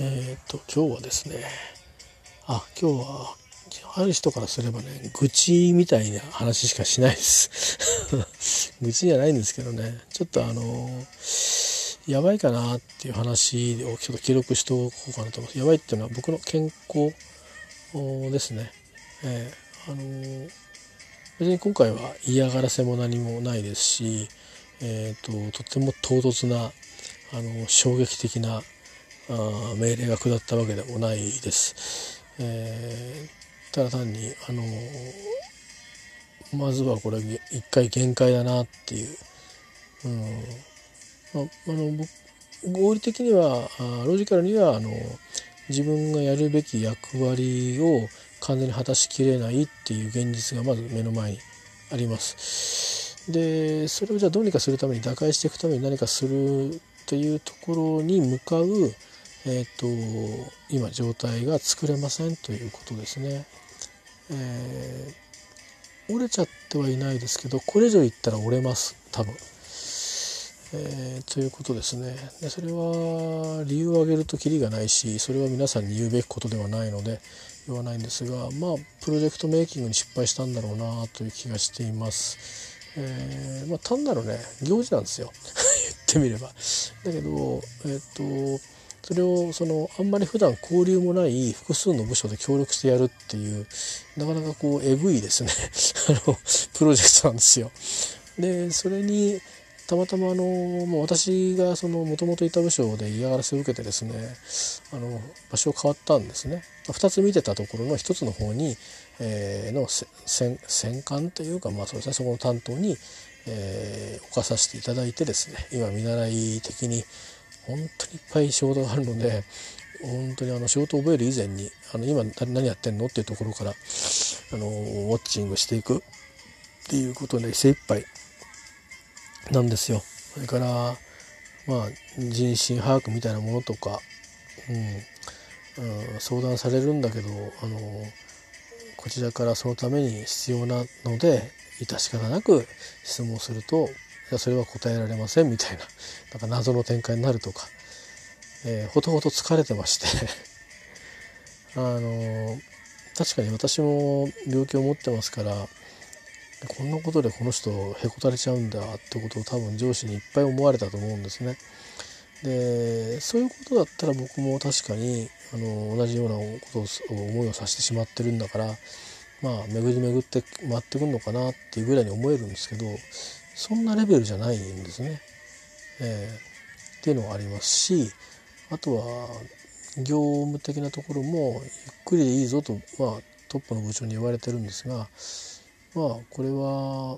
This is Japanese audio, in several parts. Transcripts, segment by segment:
えっ、と今日はですねあ今日はある人からすればね愚痴みたいな話しかしないです。愚痴じゃないんですけどねちょっとあのやばいかなっていう話をちょっと記録しておこうかなと思いますやばいっていうのは僕の健康ですね。えー、あの別に今回は嫌がらせも何もないですし、えーと、とても唐突なあの衝撃的なあ命令が下ったわけでもないです。えー、ただ単にあのまずはこれ一回限界だなっていう、うんまあ、あの合理的にはロジカルにはあの自分がやるべき役割を完全に果たしきれないっていう現実がまず目の前にあります。でそれをじゃあどうにかするために打開していくために何かするというところに向かう、えーと、今状態が作れませんということですね。えー、折れちゃってはいないですけどこれ以上いったら折れます多分。えー、ということですねでそれは理由を挙げるときりがないしそれは皆さんに言うべきことではないので言わないんですがまあプロジェクトメイキングに失敗したんだろうなという気がしています。えー、まあ、単なるね行事なんですよ 言ってみれば。だけど、え、っとそれをそのあんまり普段交流もない複数の部署で協力してやるっていうなかなかこうえぐいですね あのプロジェクトなんですよ。でそれにたまたまあのもう私がもともといた部署で嫌がらせを受けてですねあの場所変わったんですね2つ見てたところの1つの方に、えー、の戦艦というかまあそうですねそこの担当に、えー、置かさせていただいてですね今見習い的に本当にいっぱい仕事があるので本当にあの仕事を覚える以前にあの今何やってんのっていうところからあのウォッチングしていくっていうことで精一杯なんですよ。それからまあ人身把握みたいなものとか、うん、うん、相談されるんだけどあのこちらからそのために必要なので致し方なく質問するとやそれは答えられませんみたいな なんか謎の展開になるとか、えー、ほとほと疲れてまして あの確かに私も病気を持ってますからこんなことでこの人へこたれちゃうんだってことを多分上司にいっぱい思われたと思うんですね。でそういうことだったら僕も確かにあの同じようなことを思いをさせてしまってるんだからまあ巡り巡って回ってくるのかなっていうぐらいに思えるんですけどそんなレベルじゃないんですね。えー、っていうのはありますしあとは業務的なところもゆっくりでいいぞと、まあ、トップの部長に言われてるんですがまあこれは、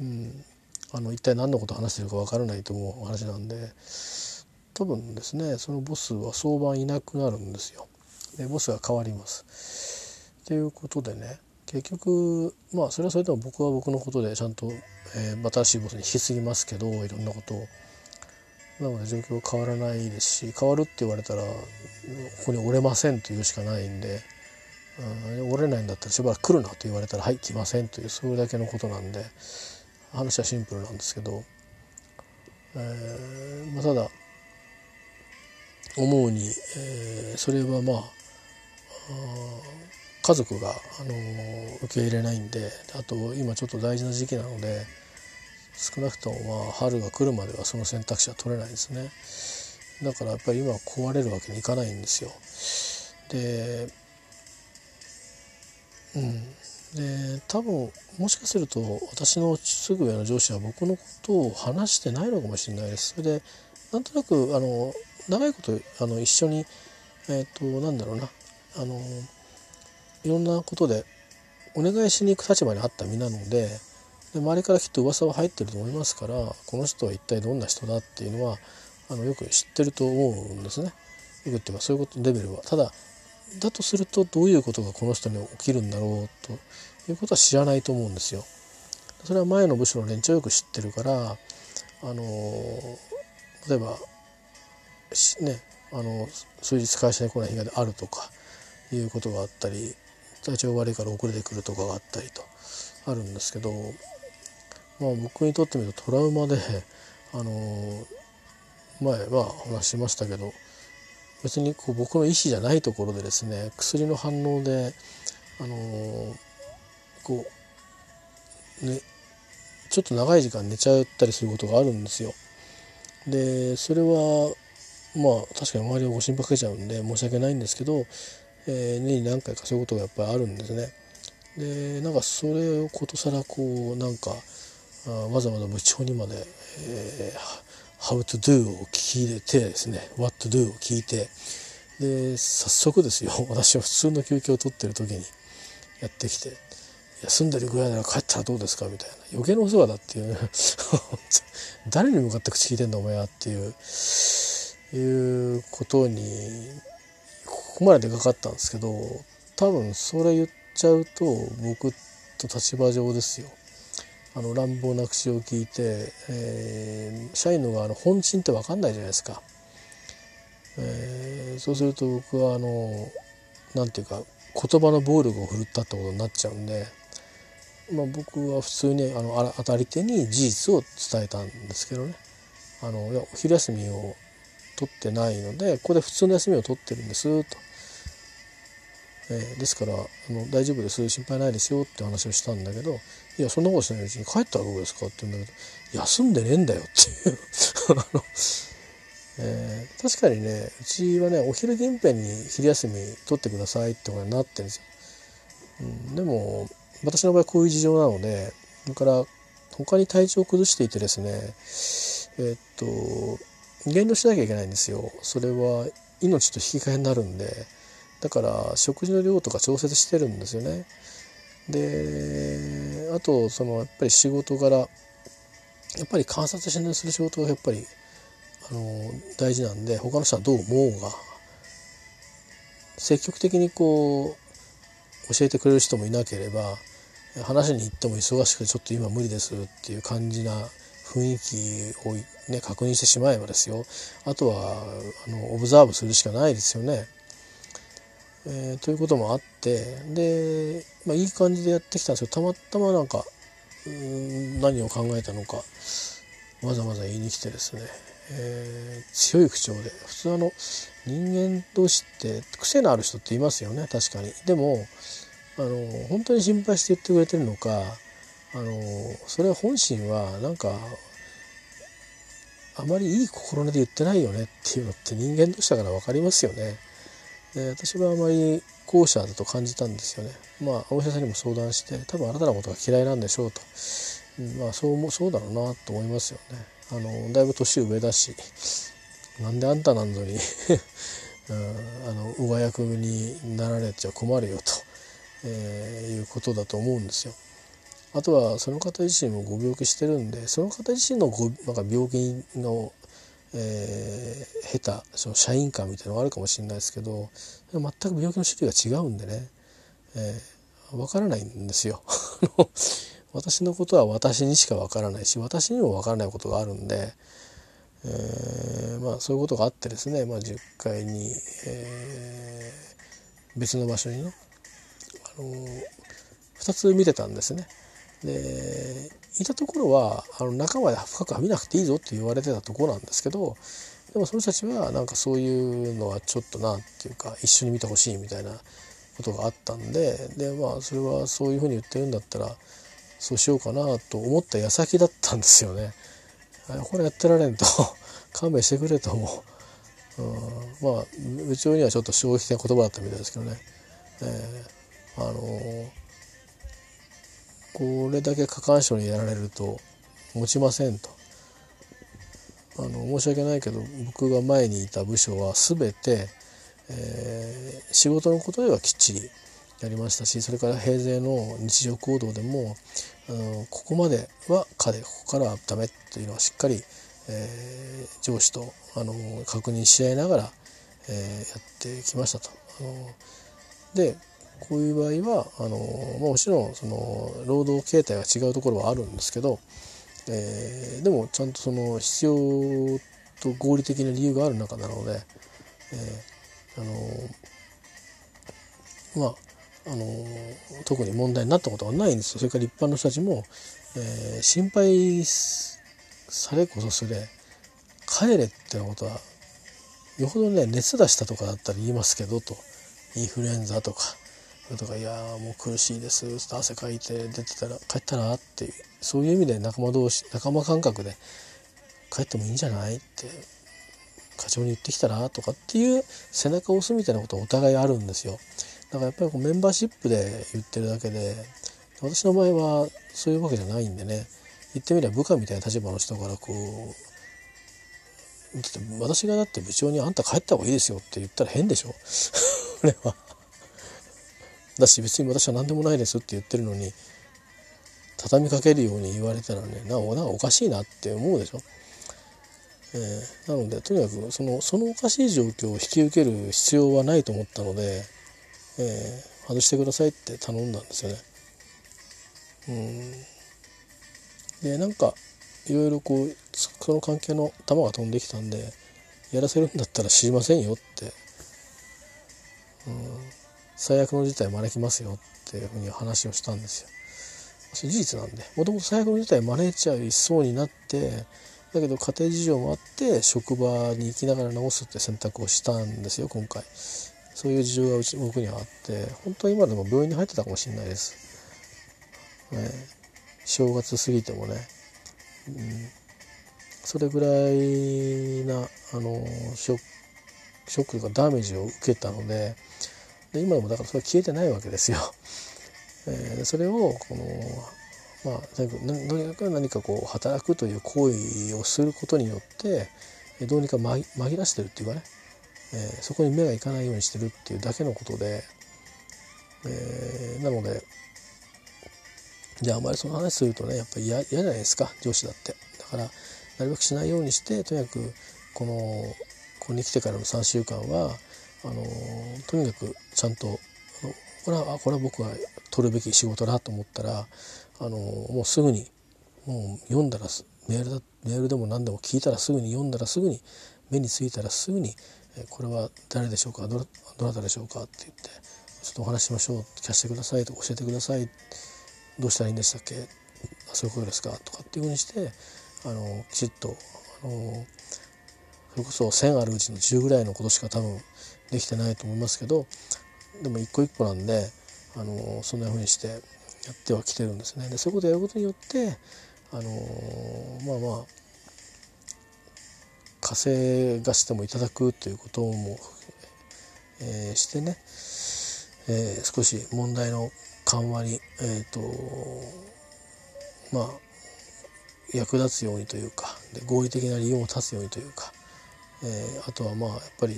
うん、あの一体何のこと話してるかわからないと思う話なんで多分ですねそのボスは相場いなくなるんですよ。でボスが変わります。ということでね結局まあそれはそれでも僕は僕のことでちゃんと、えー、新しいボスに引き継ぎますけどいろんなことを。なので状況は変わらないですし変わるって言われたらここに折れませんというしかないんでうん折れないんだったらしばらく来るなと言われたらはい来ませんというそれだけのことなんで話はシンプルなんですけど、えーまあ、ただ思うに、えー、それはまああ家族が、あの、受け入れないんであと今ちょっと大事な時期なので少なくともまあ春が来るまではその選択肢は取れないですね。だからやっぱり今は壊れるわけにいかないんですよ。でうん、で多分もしかすると私のすぐ上の上司は僕のことを話してないのかもしれないです。それでなんとなくあの長いことあの一緒にえっ、ー、となんだろうな。あのいろんなことでお願いしに行く立場にあった身なのでで周りからきっと噂は入ってると思いますからこの人は一体どんな人だっていうのはあのよく知ってると思うんですね。よくっていうかそういうことレベルは。ただだとするとどういうことがこの人に起きるんだろうということは知らないと思うんですよ。それは前の部署の連中よく知ってるからあの例えばねあの数日会社に来ない日があるとかいうことがあったり体調悪いから遅れてくるとかがあったりとあるんですけど、まあ、僕にとってみるとトラウマであの前は話しましたけど別にこう僕の意思じゃないところでですね薬の反応であの、こうねちょっと長い時間寝ちゃったりすることがあるんですよ。でそれはまあ確かに周りはご心配かけちゃうんで申し訳ないんですけど、えー、年に何回かそういうことがやっぱりあるんですね。でなんかそれをことさらこうなんかあわざわざ部長にまで、えー、How to do を聞いてですね What to do を聞いてで早速ですよ 私は普通の休憩を取ってる時にやってきて休んでるぐらいなら帰ったらどうですか？みたいな。余計なお世話だっていう 誰に向かって口聞いてんだお前は？っていういうことにここまででかかったんですけど多分それ言っちゃうと僕と立場上ですよ。あの乱暴な口を聞いて、えー、社員の側の本心って分かんないじゃないですか。えー、そうすると僕はあの何て言うか言葉の暴力を振るったってことになっちゃうんで、まあ、僕は普通にあの当たり手に事実を伝えたんですけどね。あのいやお昼休みを取ってないのでここで普通の休みを取ってるんですと。えー、ですからあの大丈夫です。心配ないですよって話をしたんだけどいやそんなことしないうちに帰ったらどうですかって言うんだけど休んでねえんだよっていう。あの、えー、確かにねうちはねお昼近辺に昼休み取ってくださいってことになってるんですよ、うん、でも私の場合こういう事情なのでそれから他に体調を崩していてですねえー、っと減量しなきゃいけないんですよ。それは命と引き換えになるんで。だから食事の量とか調節してるんですよね。であとそのやっぱり仕事柄やっぱり観察しする仕事がやっぱりあの大事なんで他の人はどう思うが積極的にこう教えてくれる人もいなければ話に行っても忙しくてちょっと今無理ですっていう感じな雰囲気を、ね、確認してしまえばですよあとはあのオブザーブするしかないですよね。えー、ということもあってで、まあ、いい感じでやってきたんですけどたまたまなんかん何を考えたのかわざわざ言いに来てですね、えー、強い口調で普通あの人間同士って癖のある人っていますよね確かに。でもあの本当に心配して言ってくれてるのかあのそれは本心はなんかあまりいい心根で言ってないよねっていうのって人間同士だから分かりますよね。で私はあまり後者だと感じたんですよね。まあお医者さんにも相談して多分あなたのことが嫌いなんでしょうと、うん、まあそうもそうだろうなと思いますよね。あのだいぶ年上だしなんであんたなんぞに うん、あの上役になられちゃ困るよと、えー、いうことだと思うんですよ。あとはその方自身もご病気してるんでその方自身のごなんか病気のえー、下手その社員感みたいなのがあるかもしれないですけど全く病気の種類が違うんでね、えー、分からないんですよ。私のことは私にしか分からないし私にも分からないことがあるんで、えー、まあそういうことがあってですね、まあ、10階に、えー、別の場所にね、あの、2つ見てたんですね。でいたところはあの中まで深くは見なくていいぞって言われてたところなんですけどでもその人たちはなんかそういうのはちょっとなっていうか一緒に見てほしいみたいなことがあったんででまあそれはそういうふうに言ってるんだったらそうしようかなと思った矢先だったんですよね。これやってられんと 勘弁してくれと思う。うん、まあ部長にはちょっと衝撃的な言葉だったみたいですけどね。えー、あのーこれだけ過干渉にやられると持ちませんと。あの申し訳ないけど僕が前にいた部署は全て、えー、仕事のことではきっちりやりましたしそれから平成の日常行動でもあのここまでは可でここからはダメというのはしっかり、えー、上司とあの確認し合いながら、えー、やってきましたと。あのでこういう場合はあの、まあ、もちろんその労働形態が違うところはあるんですけど、えー、でもちゃんとその必要と合理的な理由がある中なので、えー、あのまああの特に問題になったことはないんですよ。それから一般の人たちも、えー、心配されこそすれ帰れってことはよほどね熱出したとかだったら言いますけどと。インフルエンザとか。とか「いやもう苦しいです」汗かいて出てたら帰ったらっていうそういう意味で仲間同士仲間感覚で帰ってもいいんじゃないって課長に言ってきたらとかっていう背中を押すみたいなことはお互いあるんですよ。だからやっぱりこうメンバーシップで言ってるだけで私の場合はそういうわけじゃないんでね言ってみれば部下みたいな立場の人からこう私がだって部長に「あんた帰った方がいいですよ」って言ったら変でしょ。これは。だし別に私は何でもないですって言ってるのに畳みかけるように言われたらねなおなおかしいなって思うでしょ？えー、なのでとにかくそのそのおかしい状況を引き受ける必要はないと思ったので、えー、外してくださいって頼んだんですよね。うんでなんかいろいろこうその関係の球が飛んできたんでやらせるんだったら知りませんよって、うん、最悪の事態を招きますよっていうふうに話をしたんですよ。事実なんで。もともと最悪の事態を招いちゃいそうになってだけど家庭事情もあって職場に行きながら治すって選択をしたんですよ今回。そういう事情がうち僕にはあって。本当は今でも病院に入ってたかもしれないです、ね、正月過ぎてもね、うん、それぐらいなあのショックショックとかダメージを受けたのでで今もだからそれ消えてないわけですよ。えー、それをこのまあ、とにかく何かこう働くという行為をすることによってどうにか紛らしてるっていうかね、えー、そこに目がいかないようにしてるっていうだけのことで、えー、なのでじゃああまりその話するとねやっぱり嫌じゃないですか上司だってだからなるべくしないようにしてとにかくこのここに来てからの3週間はあのとにかくちゃんとこれはこれは僕が取るべき仕事だと思ったらあのもうすぐにもう読んだらメールだメールでも何でも聞いたらすぐに読んだらすぐに目についたらすぐに「これは誰でしょうかどなたでしょうか?」って言って「ちょっとお話しましょう聞かせてください」と教えてくださいどうしたらいいんでしたっけそういうことですかとかっていうふうにしてあのきちっとあのそれこそ1,000あるうちの10ぐらいのことしか多分できてないと思いますけどでも一個一個なんであのそんなふうにしてやってはきてるんですね。でそういうことをやることによってあのまあまあ稼がしてもいただくということも、えー、してね、えー、少し問題の緩和に、えーとまあ、役立つようにというか合理的な利用を立つようにというか、えー、あとはまあやっぱり、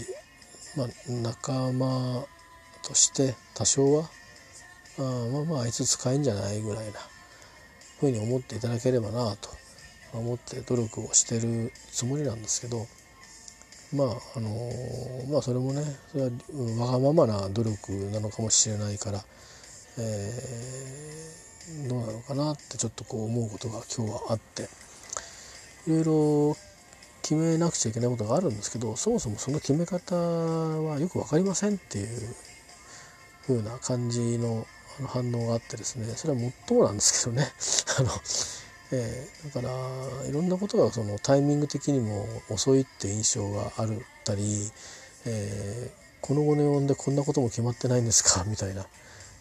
まあ、仲間として多少はあまあまああいつ使えんじゃないぐらいなふうに思っていただければなと思って努力をしてるつもりなんですけどまああのまあそれもねそれはわがままな努力なのかもしれないから、えー、どうなのかなってちょっとこう思うことが今日はあっていろいろ決めなくちゃいけないことがあるんですけどそもそもその決め方はよく分かりませんっていう風な感じの反応があってですねそれはもっともなんですけどね。あの、えー、だからいろんなことがそのタイミング的にも遅いって印象があるったり、えー、この5年でこんなことも決まってないんですか？みたいな。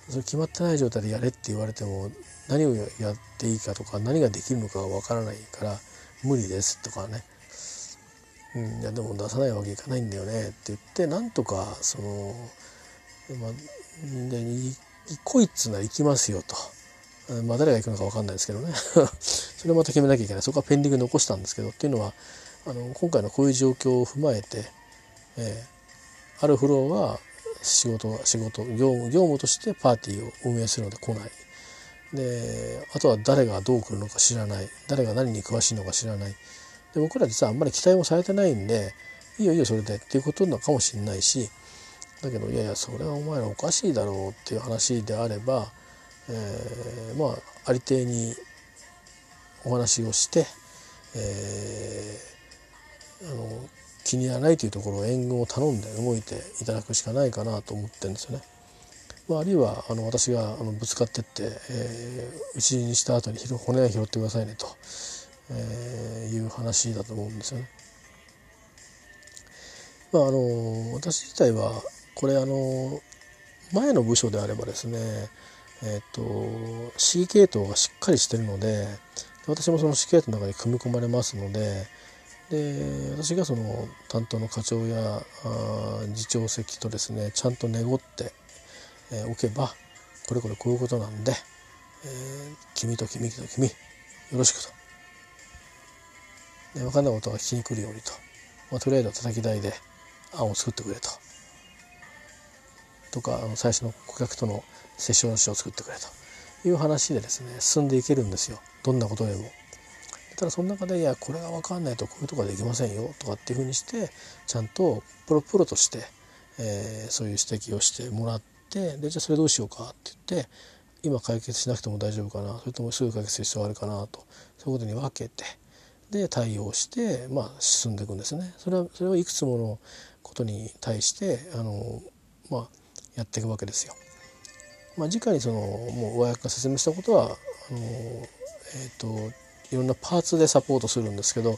それ決まってない状態でやれって言われても何をやっていいかとか何ができるのかがわからないから無理ですとかね、うん、いやでも出さないわけいかないんだよね。って言ってなんとかその、まあ、で行こいっつうなら行きますよと。まあ誰が行くのか分かんないですけどね。それをまた決めなきゃいけない。そこはペンディング残したんですけどっていうのはあの今回のこういう状況を踏まえて、えー、あるフロアは仕事仕事業務業務としてパーティーを運営するので来ない。であとは誰がどう来るのか知らない。誰が何に詳しいのか知らない。で僕ら実はあんまり期待もされてないんでいいよいいよそれでっていうことなのかもしれないしだけどいやいやそれはお前らおかしいだろうっていう話であれば、えー、まあありていにお話をして、えー、あの気に入らないというところを援軍を頼んで動いていただくしかないかなと思ってるんですよね。まあ、あるいはあの私があのぶつかってって、えー、打ちにした後に骨は拾ってくださいねと、えー、いう話だと思うんですよね。まあ、あの私自体はこれあの前の部署であればですねえっ、と C 系統がしっかりしてるので私もその C 系統の中に組み込まれますのでで私がその担当の課長や次長席とですねちゃんと濁っておけばこれこれこういうことなんで、えー、君と君と君よろしくと。分かんないことが聞きに来るようにと、まあ、とりあえず叩き台で案を作ってくれと。とかあの最初の顧客とのセッション書を作ってくれという話でですね進んでいけるんですよどんなことでも。ただその中で「いやこれが分かんないとこういうとこはできませんよ」とかっていうふうにしてちゃんとプロプロとして、えー、そういう指摘をしてもらってでじゃあそれどうしようかって言って今解決しなくても大丈夫かなそれともすぐ解決する必要があるかなとそういうことに分けてで対応して、まあ、進んでいくんですね。それはそれはいくつものことに対してあの、まあ、やっていくわけですよ。まあ、直にそのもう親役が説明したことはあの、えーと、いろんなパーツでサポートするんですけど、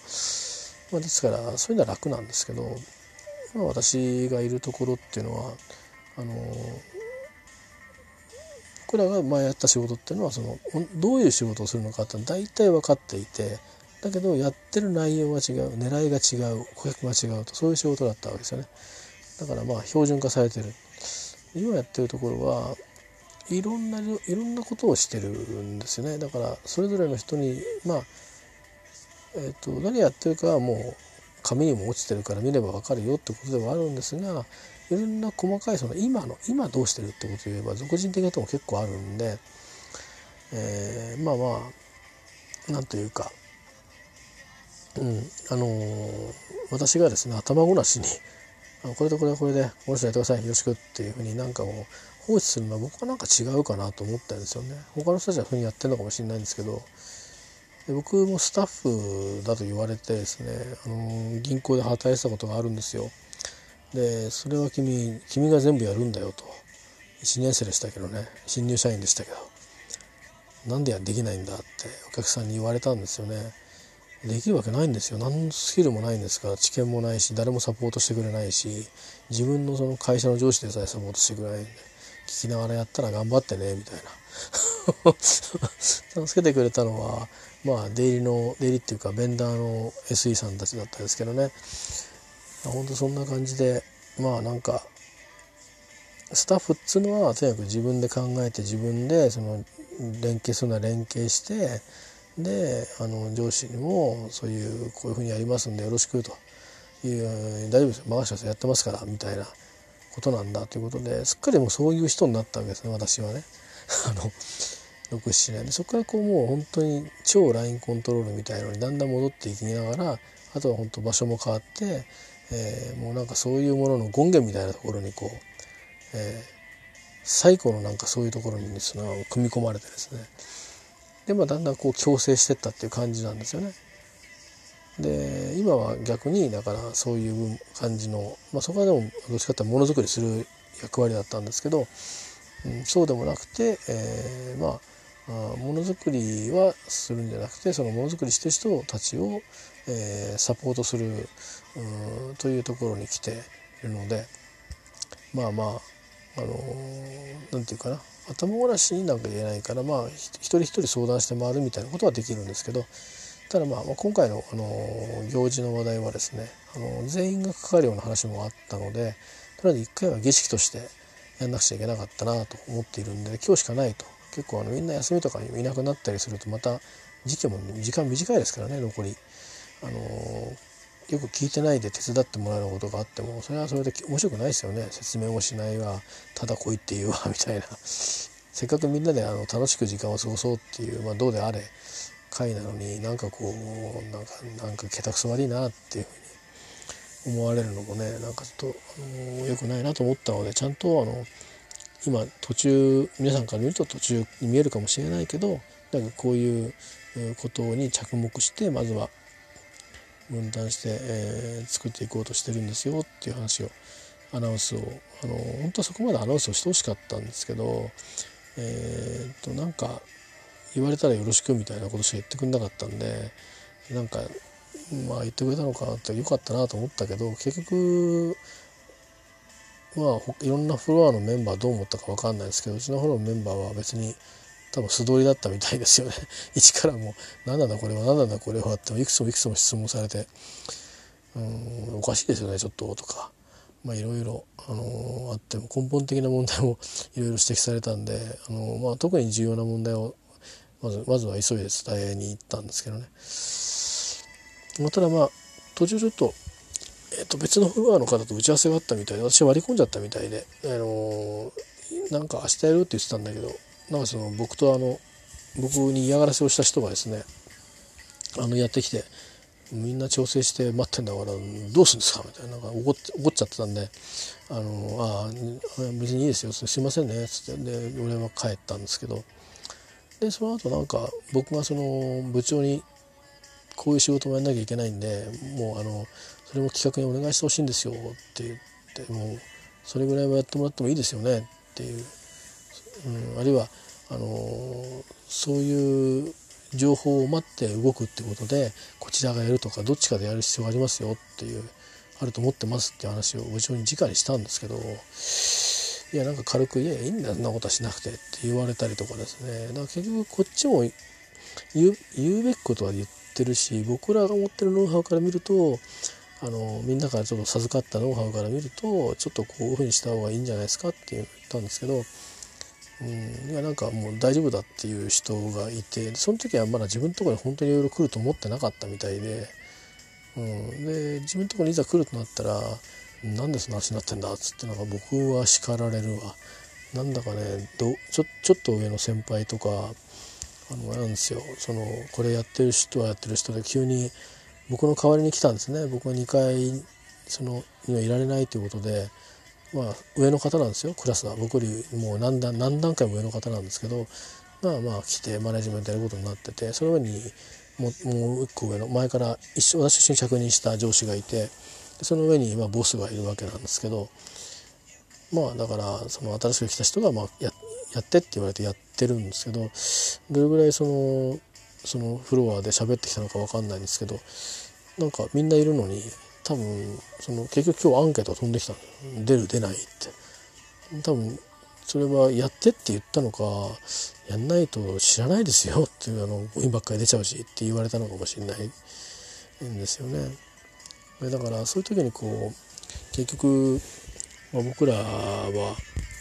まあ、ですからそういうのは楽なんですけど、まあ、私がいるところっていうのはあの僕らが前やった仕事っていうのはそのどういう仕事をするのかって大体分かっていてだけどやってる内容が違う。狙いが違う。顧客が違うと。そういう仕事だったわけですよね。だからまあ標準化されてる。今やってるところはいろんないろんなことをしてるんですよね。だからそれぞれの人にまあえーと、何やってるかはもう紙にも落ちてるから見れば分かるよってことではあるんですがいろんな細かいその今の今どうしてるってことを言えば俗人的なとこも結構あるんで、えー、まあまあなんというかうん、あのー、私がですね頭ごなしにこれとこれはこれでこの人やってくださいよろしくっていうふうになんかを放置するのは僕はなんか違うかなと思ったんですよね。他の人たちはふうにやってるのかもしれないんですけどで僕もスタッフだと言われてですね、あのー、銀行で働いてたことがあるんですよ。でそれは君君が全部やるんだよと。1年生でしたけどね。新入社員でしたけど。なんでやできないんだってお客さんに言われたんですよね。できるわけないんですよ。何のスキルもないんですから。知見もないし誰もサポートしてくれないし自分のその会社の上司でさえサポートしてくれないんで。聞きながらやったら頑張ってねみたいな。助けてくれたのはまあ出入りの出入りっていうかベンダーの SE さんたちだったんですけどね。ほんとそんな感じでまあなんかスタッフっつうのはとにかく自分で考えて自分でその連携するのは連携してであの上司にもそういうこういうふうにやりますんでよろしくという大丈夫ですよ。任せてやってますからみたいなことなんだということですっかりもうそういう人になったわけですね私はね。あの67年で。そこからこうもう本当に超ラインコントロールみたいのにだんだん戻っていきながらあとは本当場所も変わって、えー、もうなんかそういうものの権限みたいなところにこう、えー、最古のなんかそういうところにその組み込まれてですね。でまあだんだんこう強制してったっていう感じなんですよね。で今は逆にだからそういう感じの、まあ、そこはでもどっちかっていうとものづくりする役割だったんですけど、うん、そうでもなくて、えー、まあものづくりはするんじゃなくてそのものづくりしてる人たちを、えー、サポートするというところに来ているのでまあまああのー、て言うかな頭ごなしになんか言えないからまあ一人一人相談して回るみたいなことはできるんですけどただまあ今回のあの行事の話題はですねあの全員がかかるような話もあったのでとりあえず一回は儀式としてやんなくちゃいけなかったなと思っているんで今日しかないと結構あのみんな休みとかにいなくなったりするとまた時期も時間短いですからね残り。あのよく聞いてないで手伝ってもらうことがあってもそれはそれで面白くないですよね。説明もしないわ。ただ来いって言うわみたいな。せっかくみんなであの楽しく時間を過ごそうっていう、まあ、どうであれ会なのになんかこうなんかなんかけたくそ悪いなっていうふうに思われるのもねなんかちょっとあの良くないなと思ったのでちゃんとあの今途中皆さんから見ると途中に見えるかもしれないけどなんかこういうことに着目してまずは分担して、えー、作っていこうとしてるんですよっていう話をアナウンスをあの本当はそこまでアナウンスをしてほしかったんですけどえー、っとなんか言われたらよろしくみたいなことしか言ってくれなかったんでなんかまあ言ってくれたのかなってよかったなと思ったけど結局まあいろんなフロアのメンバーどう思ったか分かんないですけどうちのフロアのメンバーは別に多分素通りだったみたいですよね 一からもう「何なんだこれは何なんだこれは」っていくつもいくつも質問されて「うんおかしいですよねちょっと」とか。まあ、いろいろ、あの、あっても根本的な問題も いろいろ指摘されたんで、あの、まあ、特に重要な問題をまずまずは急いで伝えに行ったんですけどね。まあ、ただまあ途中ちょっと,、えー、と別のフロアの方と打ち合わせがあったみたいで私割り込んじゃったみたいで、あのー、なんか明日やるって言ってたんだけどなんかその僕とあの僕に嫌がらせをした人がですねあのやってきてみんな調整して待ってんだからどうするんですか？みたいななんか怒っ怒っちゃってたんで「あのあ別にいいですよ。すいませんね」っつってで俺は帰ったんですけど。でその後なんか僕がその部長にこういう仕事もやんなきゃいけないんでもうあのそれも企画にお願いしてほしいんですよって言ってもうそれぐらいはやってもらってもいいですよねっていう、うん、あるいはあのそういう情報を待って動くってことでこちらがやるとかどっちかでやる必要がありますよっていうあると思ってますって話を部長に直にしたんですけどいやなんか軽く「いやいいんだそんなことはしなくて」って言われたりとかですね。だから結局こっちも言うべきことは言ってるし僕らが持ってるノウハウから見るとあのみんなからちょっと授かったノウハウから見るとちょっとこういうふうにした方がいいんじゃないですかって言ったんですけどうん、いやなんかもう大丈夫だっていう人がいてその時はまだ自分のところに本当にいろいろ来ると思ってなかったみたいで,、うん、で自分のところにいざ来るとなったら「なんでそんな話になってんだ」っつってなんか僕は叱られるわ。なんだかねどちょちょっと上の先輩とかあのなんですよ。そのこれやってる人はやってる人で急に僕の代わりに来たんですね。僕が2回そのいられないということで。まあ、上の方なんですよクラスは。僕よりもう何段何段階も上の方なんですけどまあまあ来てマネジメントやることになっててその上にももう一個上の前から一緒私一緒に着任した上司がいてその上にまあボスがいるわけなんですけどまあだからその新しく来た人がまあややってって言われてやってるんですけどどれぐらいそのそのフロアで喋ってきたのか分かんないんですけどなんかみんないるのに多分その結局今日アンケート飛んできた出る出ないって多分それはやってって言ったのかやんないと知らないですよっていうあのゴミばっかり出ちゃうしって言われたのかもしれないんですよね。だからそういう時にこう結局、まあ、僕らは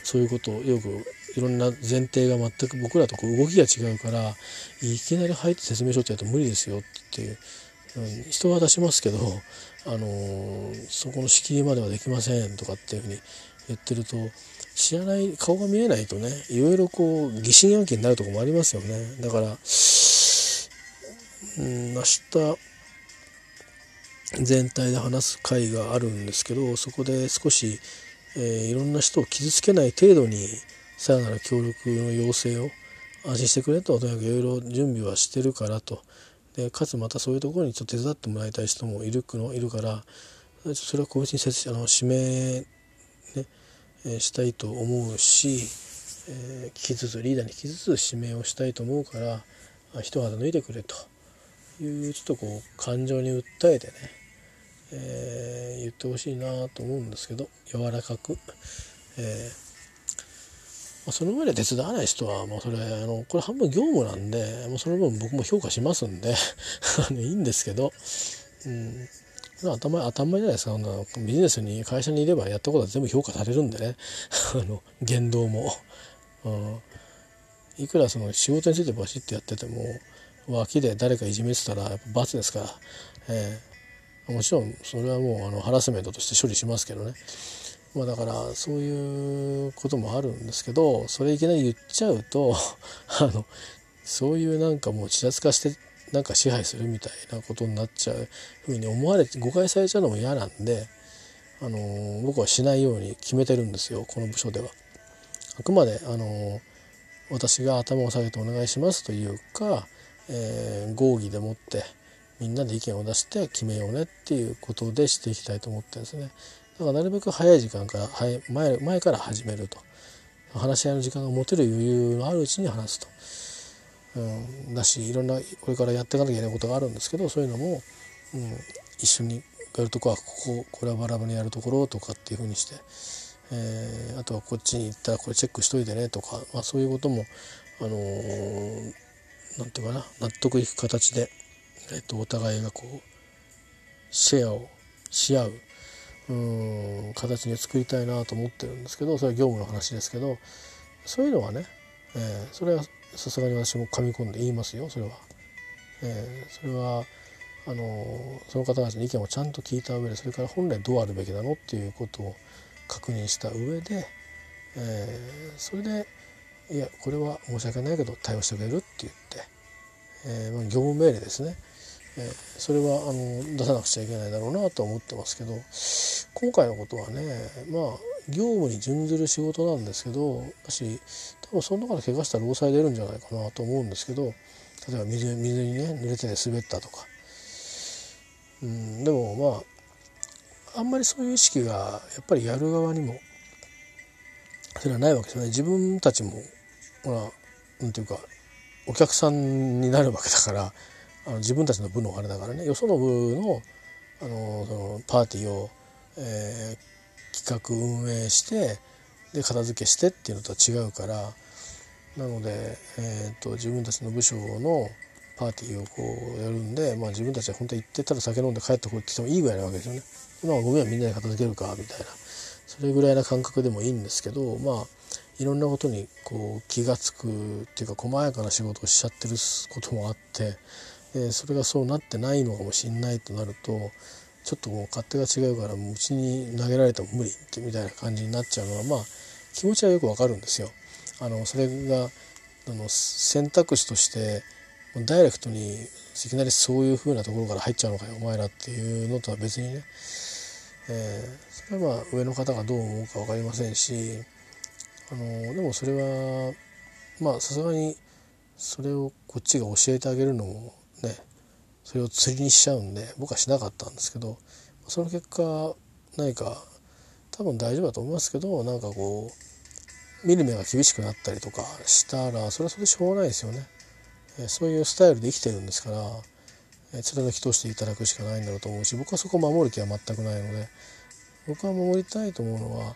そういうことをよくいろんな前提が全く僕らとこう動きが違うからいきなり入って説明書ってやると無理ですよっていう人は出しますけど、あのー、そこの敷居まではできませんとかっていうふうに言ってると知らない顔が見えないとねいろいろこう疑心暗鬼になるとこもありますよね。だからうん明日全体で話す会があるんですけどそこで少し、えー、いろんな人を傷つけない程度にさらなる協力の要請を安心してくれととにかくいろいろ準備はしてるからと。でかつまたそういうところにちょっと手伝ってもらいたい人もいるのいるからそれは個別にあの指名、ねえー、したいと思うし、えー、聞きつつリーダーに聞きつつ指名をしたいと思うから一肌脱いでくれというちょっとこう感情に訴えてね、えー、言ってほしいなと思うんですけど柔らかく。えーあ、その上で手伝わない人はもうそれあのこれ半分業務なんでもうその分僕も評価しますんで いいんですけど、うん、頭頭じゃないですか。ビジネスに会社にいればやったことは全部評価されるんでね。あの言動も、うん、いくらその仕事についてバシッとやってても脇で誰かいじめてたらやっぱ罰ですから、えー、もちろんそれはもうあのハラスメントとして処理しますけどね。まあ、だからそういうこともあるんですけどそれいきなり言っちゃうと あのそういうなんかもうちらつかしてなんか支配するみたいなことになっちゃうふうに思われて誤解されちゃうのも嫌なんで、あの僕はしないように決めてるんですよこの部署では。あくまで、あの私が頭を下げてお願いしますというか、えー、合議でもってみんなで意見を出して決めようねっていうことでしていきたいと思ってるんですね。だからなるべく早い時間から前前から始めると。話し合いの時間が持てる余裕のあるうちに話すと、うん、だしいろんなこれからやっていかなきゃいけないことがあるんですけどそういうのもうん、一緒にやるとこはこここれはバラバラにやるところとかっていうふうにして、えー、あとはこっちに行ったらこれチェックしといてねとか、まあ、そういうこともあのー、なんていうかな納得いく形で、えー、とお互いがこうシェアをし合ううん形に作りたいなと思ってるんですけどそれは業務の話ですけどそういうのはね、えー、それはさすがに私も噛み込んで言いますよそれは。えー、それはあのその方たちの意見をちゃんと聞いた上でそれから本来どうあるべきなのっていうことを確認した上で、えー、それで「いやこれは申し訳ないけど対応してくれる」って言って、えーまあ、業務命令ですね、それはあの出さなくちゃいけないだろうなと思ってますけど今回のことはねまあ業務に準ずる仕事なんですけど私多分その中で怪我したら労災出るんじゃないかなと思うんですけど例えば水水にね濡れて滑ったとか、うん、でもまああんまりそういう意識がやっぱりやる側にもそれはないわけですよね。自分たちもほらなんていうかお客さんになるわけだから自分たちの部のあれだからねよその部のあのそのパーティーを、えー、企画運営してで片付けしてっていうのとは違うからなので、えーと、自分たちの部署のパーティーをこうやるんで、まあ、自分たちは本当は行ってたら酒飲んで帰ってこいって言ってもいいぐらいなわけですよね。まあ、ごめんみんなで片付けるかみたいなそれぐらいな感覚でもいいんですけどまあいろんなことにこう気が付くっていうか細やかな仕事をしちゃってることもあって、え、それがそうなってないのかもしんないとなるとちょっともう勝手が違うからうちに投げられても無理ってみたいな感じになっちゃうのはまあ気持ちはよくわかるんですよ。あのそれがあの選択肢としてダイレクトにいきなりそういう風なところから入っちゃうのかよお前らっていうのとは別にね、えー、それはまあ上の方がどう思うか分かりませんしあのでもそれはまあさすがにそれをこっちが教えてあげるのもねそれを釣りにしちゃうんで僕はしなかったんですけどその結果何か多分大丈夫だと思いますけどなんかこう見る目が厳しくなったりとかしたらそれはそれでしょうがないですよね。そういうスタイルで生きてるんですから、貫き通していただくしかないんだろうと思うし僕はそこを守る気は全くないので僕は守りたいと思うのは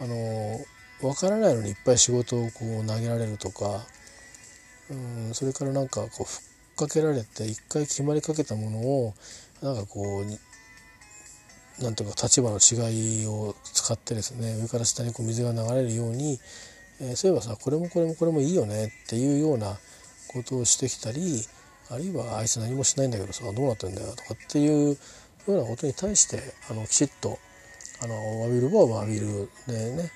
あの分からないのにいっぱい仕事をこう投げられるとかうんそれからなんかこうかけられて一回決まりかけたものをなんかこうなんていうか立場の違いを使ってですね上から下にこう水が流れるように、えー、そういえばさこれもこれもこれもいいよねっていうようなことをしてきたりあるいはあいつ何もしないんだけどさどうなってんだよとかっていうようなことに対してあのきちっとあの詫びる場は詫びるでね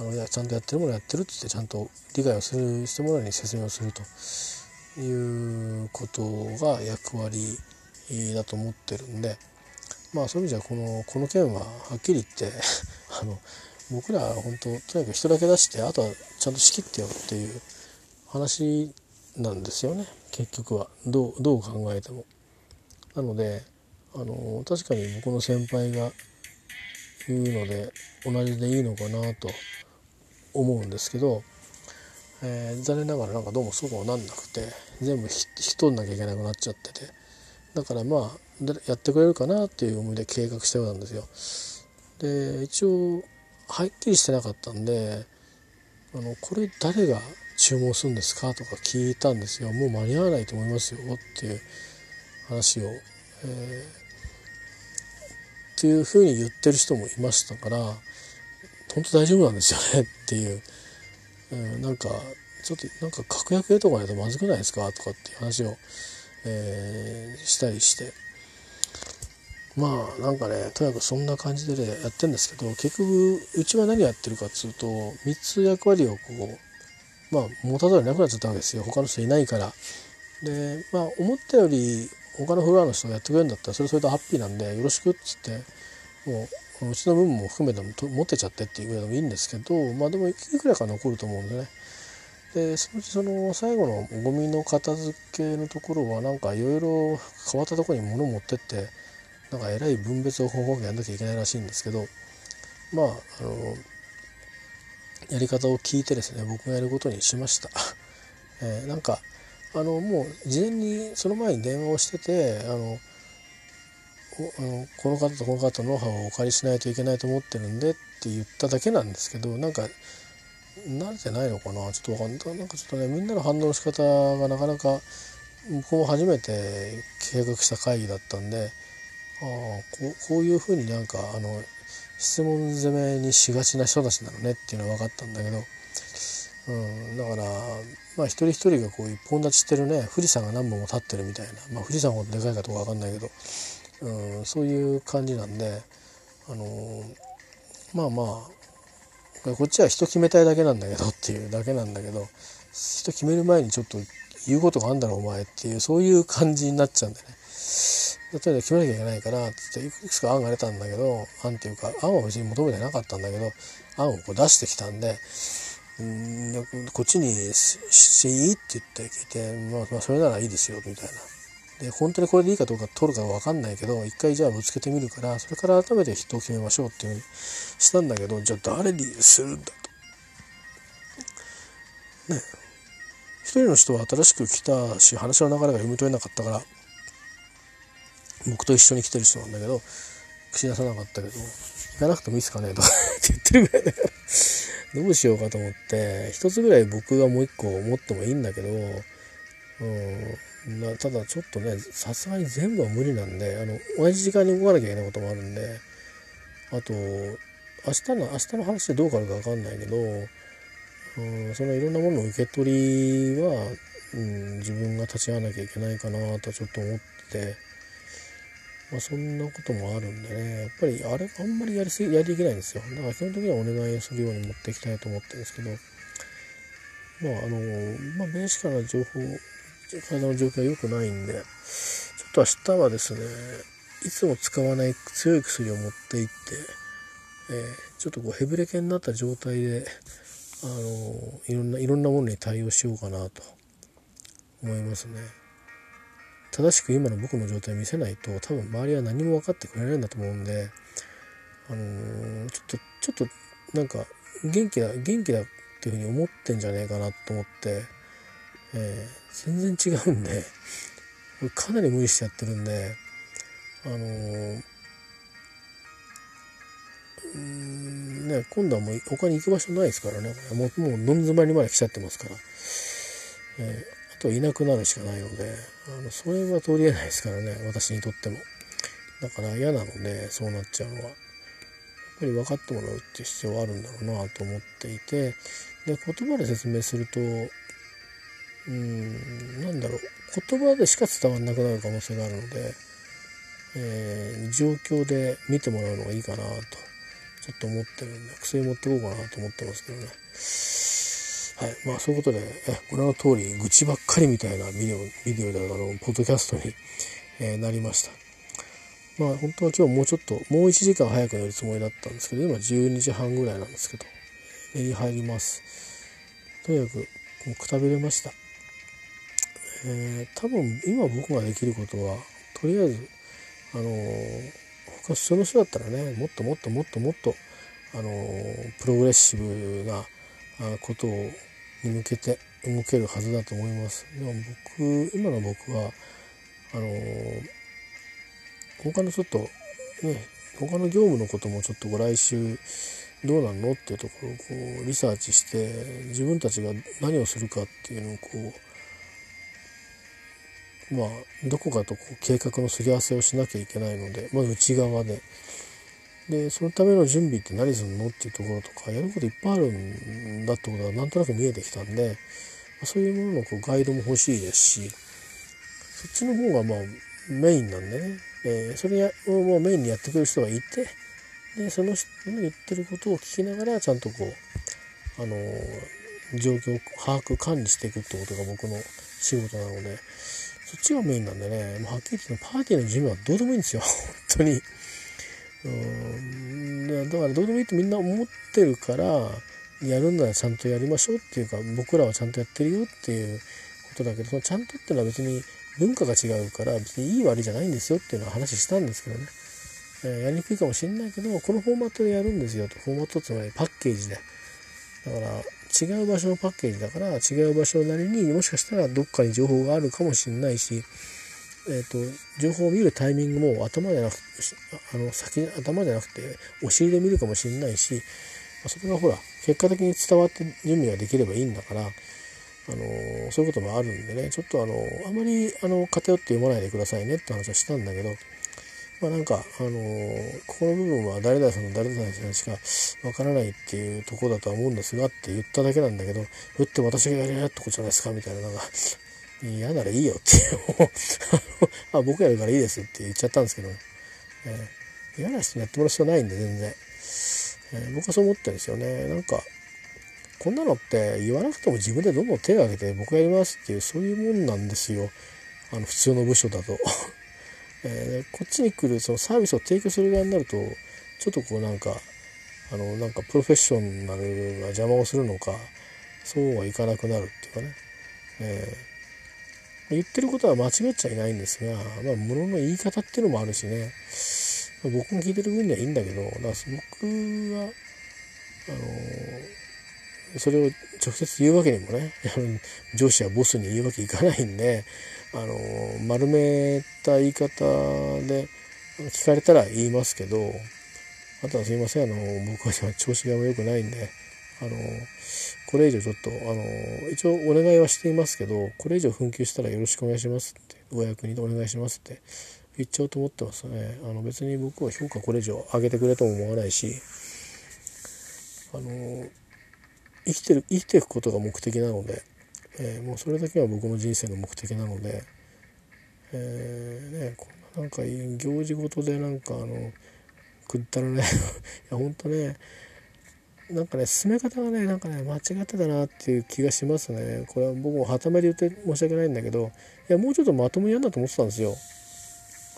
あのいやちゃんとやってるものやってるって言ってちゃんと理解をするしてもらうに説明をすると。いうことが役割だと思ってるんでまあそういう意味じゃこのこの件ははっきり言って あの僕らは本当とにかく人だけ出してあとはちゃんと仕切ってよっていう話なんですよね結局はどうどう考えても。なのであの確かに僕の先輩が言うので同じでいいのかなと思うんですけど、えー、残念ながらなんかどうもそうはなんなくて全部引き取んなきゃいけなくなっちゃってて。だからまあやってくれるかなっていう思いで計画したようなんですよ。で一応はっきりしてなかったんであのこれ誰が注文するんですかとか聞いたんですよ。もう間に合わないと思いますよっていう話を、えー、っていうふうに言ってる人もいましたから本当大丈夫なんですよねっていう、うん、なんかちょっとなんか確約とかないとまずくないですか？とかっていう話を、えー、したりして。まあなんかねとにかくそんな感じでねやってるんですけど結局うちは何やってるかっつうと3つ役割をこうまあ持たざるをなくなっちゃったわけですよ。他の人いないから。でまあ思ったより他のフロアの人がやってくれるんだったらそれそれとハッピーなんでよろしくっつってもううちの分も含めても持ってちゃってっていうぐらいでもいいんですけどまあでもいくらか残ると思うんでねでそのうちその最後のゴミの片付けのところはなんかいろいろ変わったところに物持ってってなんかえらい分別を方法やんなきゃいけないらしいんですけどまああのやり方を聞いてですね僕がやることにしました。えー、なんかあのもう事前にその前に電話をしててあのこの方とこの方のノウハウをお借りしないといけないと思ってるんでって言っただけなんですけどなんか慣れてないのかな。ちょっとわかんない。なんかちょっとねみんなの反応の仕方がなかなか僕も初めて計画した会議だったんでああこうこういうふうになんかあの質問攻めにしがちな人たちなのねっていうのは分かったんだけど、うん、だからまあ一人一人がこう一本立ちしてるね富士山が何本も立ってるみたいな、まあ、富士山ほどでかいかどうか分かんないけど、うん、そういう感じなんであのまあまあこっちは人決めたいだけなんだけどっていうだけなんだけど人決める前にちょっと言うことがあんだろうお前っていうそういう感じになっちゃうんでね。例えば決めなきゃいけないからっていくつか案が出たんだけど案っていうか案は別に求めてなかったんだけど案をこう出してきたんでうんこっちにしていいって言って聞いて、まあ、まあそれならいいですよみたいな。で本当にこれでいいかどうか取るか分かんないけど一回じゃあぶつけてみるからそれから改めて人を決めましょうっていうふうにしたんだけどじゃあ誰にするんだと。ね。一人の人は新しく来たし話の流れが読み取れなかったから僕と一緒に来てる人なんだけど口出さなかったけど行かなくてもいいですかねと。かって言ってるぐらいだからどうしようかと思って一つぐらい僕がもう一個持ってもいいんだけど、うん、なただちょっとねさすがに全部は無理なんであの同じ時間に動かなきゃいけないこともあるんであと明日の明日の話でどうかあるか分かんないけど、うん、そのいろんなものの受け取りは、うん、自分が立ち会わなきゃいけないかなとちょっと思ってて。まあ、そんなこともあるんでねやっぱりあれあんまりやりすぎやりできないんですよだから基本的にはお願いをするように持っていきたいと思ってるんですけどまああのまあベーシカルな情報体の状況は良くないんでちょっと明日はですねいつも使わない強い薬を持っていって、えー、ちょっとこうヘブレケになった状態であのいろんないろんなものに対応しようかなと思いますね。正しく今の僕の状態を見せないと多分周りは何も分かってくれないんだと思うんで、あのー、ちょっとちょっとなんか元気だ元気だっていうふうに思ってんじゃねえかなと思って、えー、全然違うんでかなり無理してやってるんであのー、んね今度はもう他に行く場所ないですからね。もうもうどん詰まりまで来ちゃってますから。えーあといなくなるしかないのであのそれは取りえないですからね。私にとっても。だから嫌なのでそうなっちゃうのは。やっぱり分かってもらうっていう必要はあるんだろうなと思っていて。で言葉で説明するとうんなんだろう言葉でしか伝わんなくなる可能性があるので、えー、状況で見てもらうのがいいかなとちょっと思ってるんで薬持ってこうかなと思ってますけどね。はい。まあそういうことで、ご覧の通り、愚痴ばっかりみたいなビデオ、ビデオであの、ポッドキャストに、えー、なりました。まあ本当は今日もうちょっと、もう1時間早く寝るつもりだったんですけど、今12時半ぐらいなんですけど、寝に入ります。とにかく、もうくたびれました。えー、多分今僕ができることは、とりあえず、あのー、他その人だったらね、もっともっともっともっと、あのー、プログレッシブなことをに向けて動けるはずだと思います。でも僕今の僕はあの他のちょっとね他の業務のこともちょっとご来週どうなの？っていうところをこうリサーチして自分たちが何をするかっていうのをこうまあどこかとこう計画のすり合わせをしなきゃいけないのでまず内側で。でそのための準備って何するのっていうところとかやることいっぱいあるんだってことはなんとなく見えてきたんでそういうもののこうガイドも欲しいですしそっちの方がまあメインなんでね、えー、それをもうメインにやってくれる人がいてでその人の言ってることを聞きながらちゃんとこうあのー、状況を把握管理していくってことが僕の仕事なのでそっちがメインなんでね、まあ、はっきり言ってパーティーの準備はどうでもいいんですよ。本当に。うん。だからどうでもいいとみんな思ってるからやるんならちゃんとやりましょうっていうか僕らはちゃんとやってるよっていうことだけどそのちゃんとっていうのは別に文化が違うから別にいい悪いじゃないんですよっていうのは話したんですけどね、えー、やりにくいかもしれないけどこのフォーマットでやるんですよと。フォーマットつまりパッケージで。だから違う場所のパッケージだから違う場所なりにもしかしたらどっかに情報があるかもしれないしえーと、情報を見るタイミングも頭じゃなくあの先頭じゃなくてお尻で見るかもしれないしそれがほら結果的に伝わって準備ができればいいんだから、あの、そういうこともあるんでねちょっとあのあまりあの偏って読まないでくださいねって話はしたんだけど。まあ、なんか、あのー、ここの部分は誰々さんの誰々さんしかわからないっていうとこだとは思うんですがって言っただけなんだけど、打って私がやりやってことじゃないですかみたいな、なんか、嫌ならいいよっていう。あ 僕やるからいいですって言っちゃったんですけど、えー、嫌な人にやってもらう必要ないんで全然、えー、僕はそう思ってるんですよね。なんかこんなのって言わなくても自分でどんどん手を挙げて僕やりますっていうそういうもんなんですよ。あの普通の部署だと、えー、こっちに来るそのサービスを提供する側になるとちょっとこうなんかあのなんかプロフェッショナルが邪魔をするのかそうはいかなくなるっていうかね、えー言ってることは間違っちゃいないんですが、まあ、物の言い方っていうのもあるしね、僕が聞いてる分にはいいんだけど、だから僕は、あの、それを直接言うわけにもね、上司やボスに言うわけいかないんで、あの、丸めた言い方で聞かれたら言いますけど、あとはすいません、あの、僕は調子が良くないんで、あの、これ以上ちょっと、あの、一応お願いはしていますけど、これ以上紛糾したらよろしくお願いしますって、お役にお願いしますって言っちゃおうと思ってますね。あの、別に僕は評価これ以上上げてくれとも思わないし、あの、生きてる、生きていくことが目的なので、えー、もうそれだけは僕の人生の目的なので、えー、ね、こんななんか行事ごとでなんかあの、くったらね いや、ほんとね、なんかね進め方がねなんかね間違ってたなっていう気がしますね。これは僕もはためで言って申し訳ないんだけどいやもうちょっとまともにやんだと思ってたんですよ。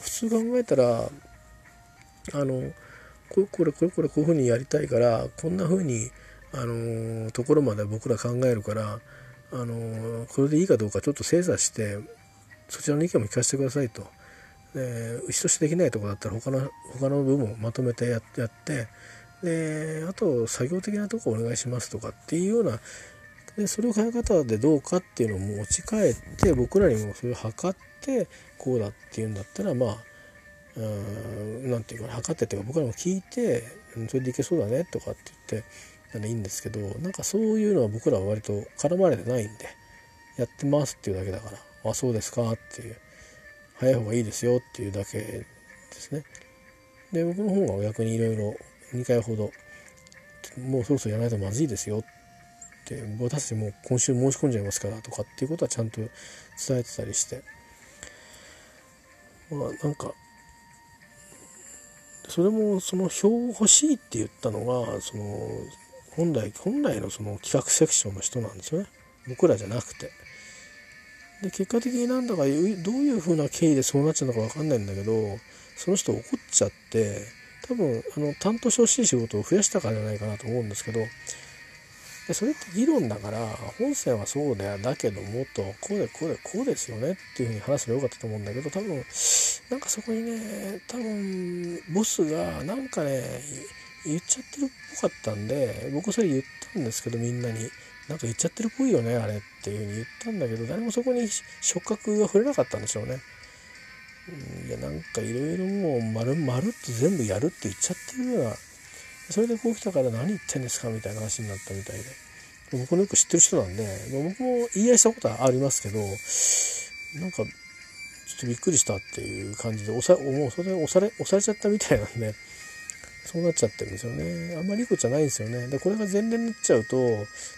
普通考えたらあのこれこれこれこういうふうにやりたいからこんなふうにあのところまで僕ら考えるからあのこれでいいかどうかちょっと精査してそちらの意見も聞かせてくださいと。で牛としてできないとこだったら他の他の部分をまとめてやってであと作業的なとこお願いしますとかっていうようなでそれを考え方でどうかっていうのを持ち帰って僕らにもそれを測ってこうだっていうんだったらまあ何て言うかな測ってっていうか僕らも聞いてそれでいけそうだねとかって言っていいんですけどなんかそういうのは僕らは割と絡まれてないんでやってますっていうだけだからあそうですかっていう早い方がいいですよっていうだけですね。で僕の方が逆にいろいろ2回ほどもうそろそろやらないとまずいですよって私たちもう今週申し込んじゃいますからとかっていうことはちゃんと伝えてたりしてまあなんかそれもその表欲しいって言ったのがその本来本来のその企画セクションの人なんですよね僕らじゃなくて。で結果的になんだかどういうふうな経緯でそうなっちゃうのか分かんないんだけどその人怒っちゃって多分あの担当してほしい仕事を増やしたからじゃないかなと思うんですけどでそれって議論だから本線はそうだよだけどもっとこうでこうでこうですよねっていうふうに話せばよかったと思うんだけど多分なんかそこにね多分ボスがなんかね言っちゃってるっぽかったんで僕それ言ったんですけどみんなに。なんか言っちゃってるっぽいよねあれっていうふうに言ったんだけど誰もそこに触覚が触れなかったんでしょうね。いやなんかいろいろもう丸々って全部やるって言っちゃってるような。それでこう来たから何言ってんですかみたいな話になったみたいで。僕のよく知ってる人なんで僕も言い合いしたことはありますけどなんかちょっとびっくりしたっていう感じで押さもうそれで押され押されちゃったみたいなんで。そうなっちゃってるんですよね。あんまりいいことじゃないんですよね。でこれが前年になっちゃうと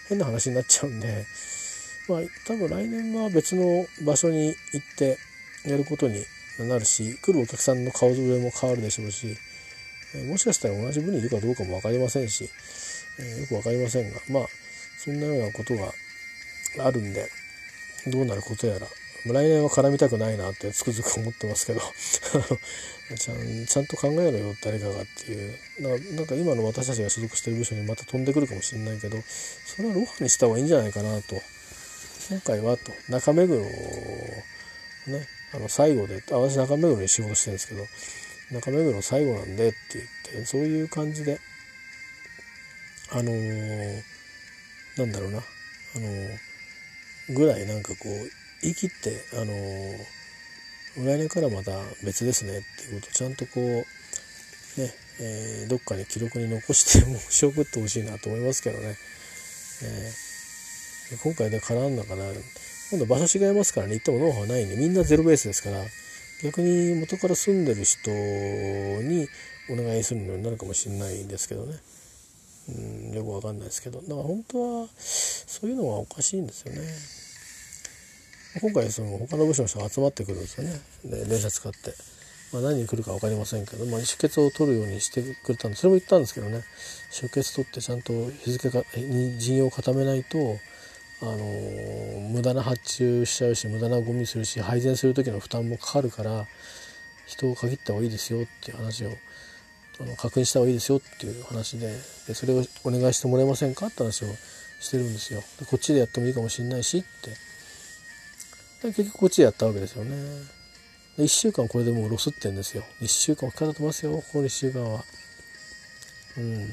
変な話になっちゃうんで。まあ多分来年は別の場所に行ってやることになるし来るお客さんの顔ぶれも変わるでしょうし、もしかしたら同じ部にいるかどうかも分かりませんし、えよく分かりませんがまあそんなようなことがあるんでどうなることやら。来年は絡みたくないなってつくづく思ってますけど。ちゃんちゃんと考えろよ誰かがっていう。なんか今の私たちが所属してる部署にまた飛んでくるかもしれないけどそれはロハにした方がいいんじゃないかなと。今回はと中目黒をねあの最後で私中目黒に仕事してるんですけど中目黒最後なんでって言ってそういう感じであのー、なんだろうなあのー、ぐらいなんかこう言い切ってあの、来年からまた別ですねっていうことをちゃんとこうね、えー、どっかに記録に残してもし送ってほしいなと思いますけどね、えー、今回で叶うんだから今度場所違いますからね。行ってもノウハウないんで。みんなゼロベースですから。逆に元から住んでる人にお願いするのになるかもしれないんですけどね。うんよくわかんないですけど。だから本当はそういうのはおかしいんですよね。今回その他の部署の人が集まってくるんですよね。で電車使って、まあ、何人来るか分かりませんけど、まあ、出血を取るようにしてくれたんでそれも言ったんですけどね。出血取ってちゃんと日付かに陣容を固めないとあの無駄な発注しちゃうし無駄なゴミするし配膳する時の負担もかかるから人を限った方がいいですよっていう話をあの確認した方がいいですよっていう話ででそれをお願いしてもらえませんかって話をしてるんですよ。でこっちでやってもいいかもしれないしって結局こっちでやったわけですよね。1週間これでもうロスってんですよ。1週間かかってますよ、この1週間は。うん。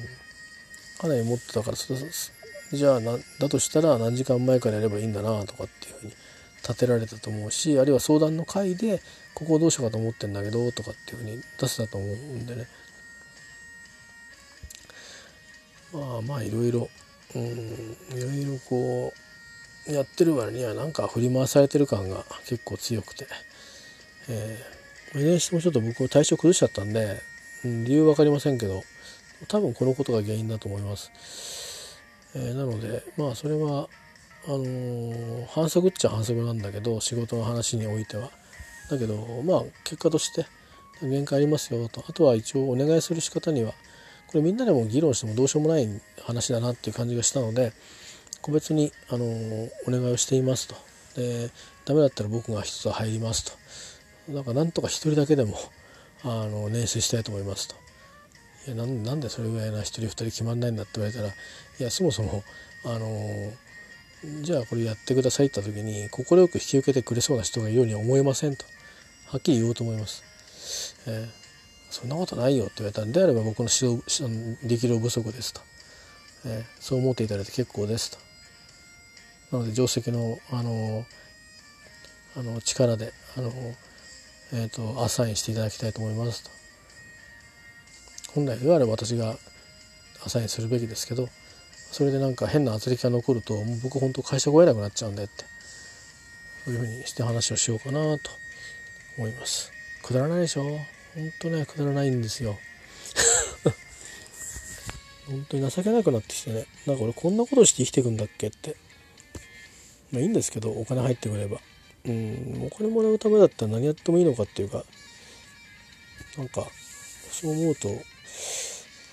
かなり持ってたから、じゃあな、だとしたら何時間前からやればいいんだなとかっていうふうに立てられたと思うし、あるいは相談の会で、ここをどうしようかと思ってんだけど、とかっていうふうに出せたと思うんでね。まあまあいろいろ、うん、いろいろこう、やってる割にはなんか振り回されてる感が結構強くて、えー、いずれにしてもちょっと僕は体調崩しちゃったんで、うん、理由分かりませんけど多分このことが原因だと思います、えー、なのでまあそれはあのー、反則っちゃ反則なんだけど仕事の話においては。だけどまあ結果として限界ありますよと。あとは一応お願いする仕方にはこれみんなでも議論してもどうしようもない話だなっていう感じがしたので個別にあのお願いをしていますと。でダメだったら僕が一つ入りますと。だからなんとか一人だけでもあの年収したいと思いますと。いやなんなんでそれぐらいな一人二人決まんないんだって言われたらいやそもそもあのじゃあこれやってくださいって言った時に快く引き受けてくれそうな人がいるようには思えませんと。はっきり言おうと思います。えー、そんなことないよって言われたんであれば僕の指導力量不足ですと、えー、そう思っていただいて結構ですと。なので定石のあのあの力であの、えーと、アサインしていただきたいと思います。と本来であれば私がアサインするべきですけどそれでなんか変な圧力が残るともう僕本当会社来れなくなっちゃうんでってそういうふうにして話をしようかなと思います。くだらないでしょ？本当ねくだらないんですよ。本当に情けなくなってきてね。なんか俺こんなことして生きていくんだっけって。まあいいんですけどお金入ってくれば。うんお金もらうためだったら何やってもいいのかっていうかなんかそう思うと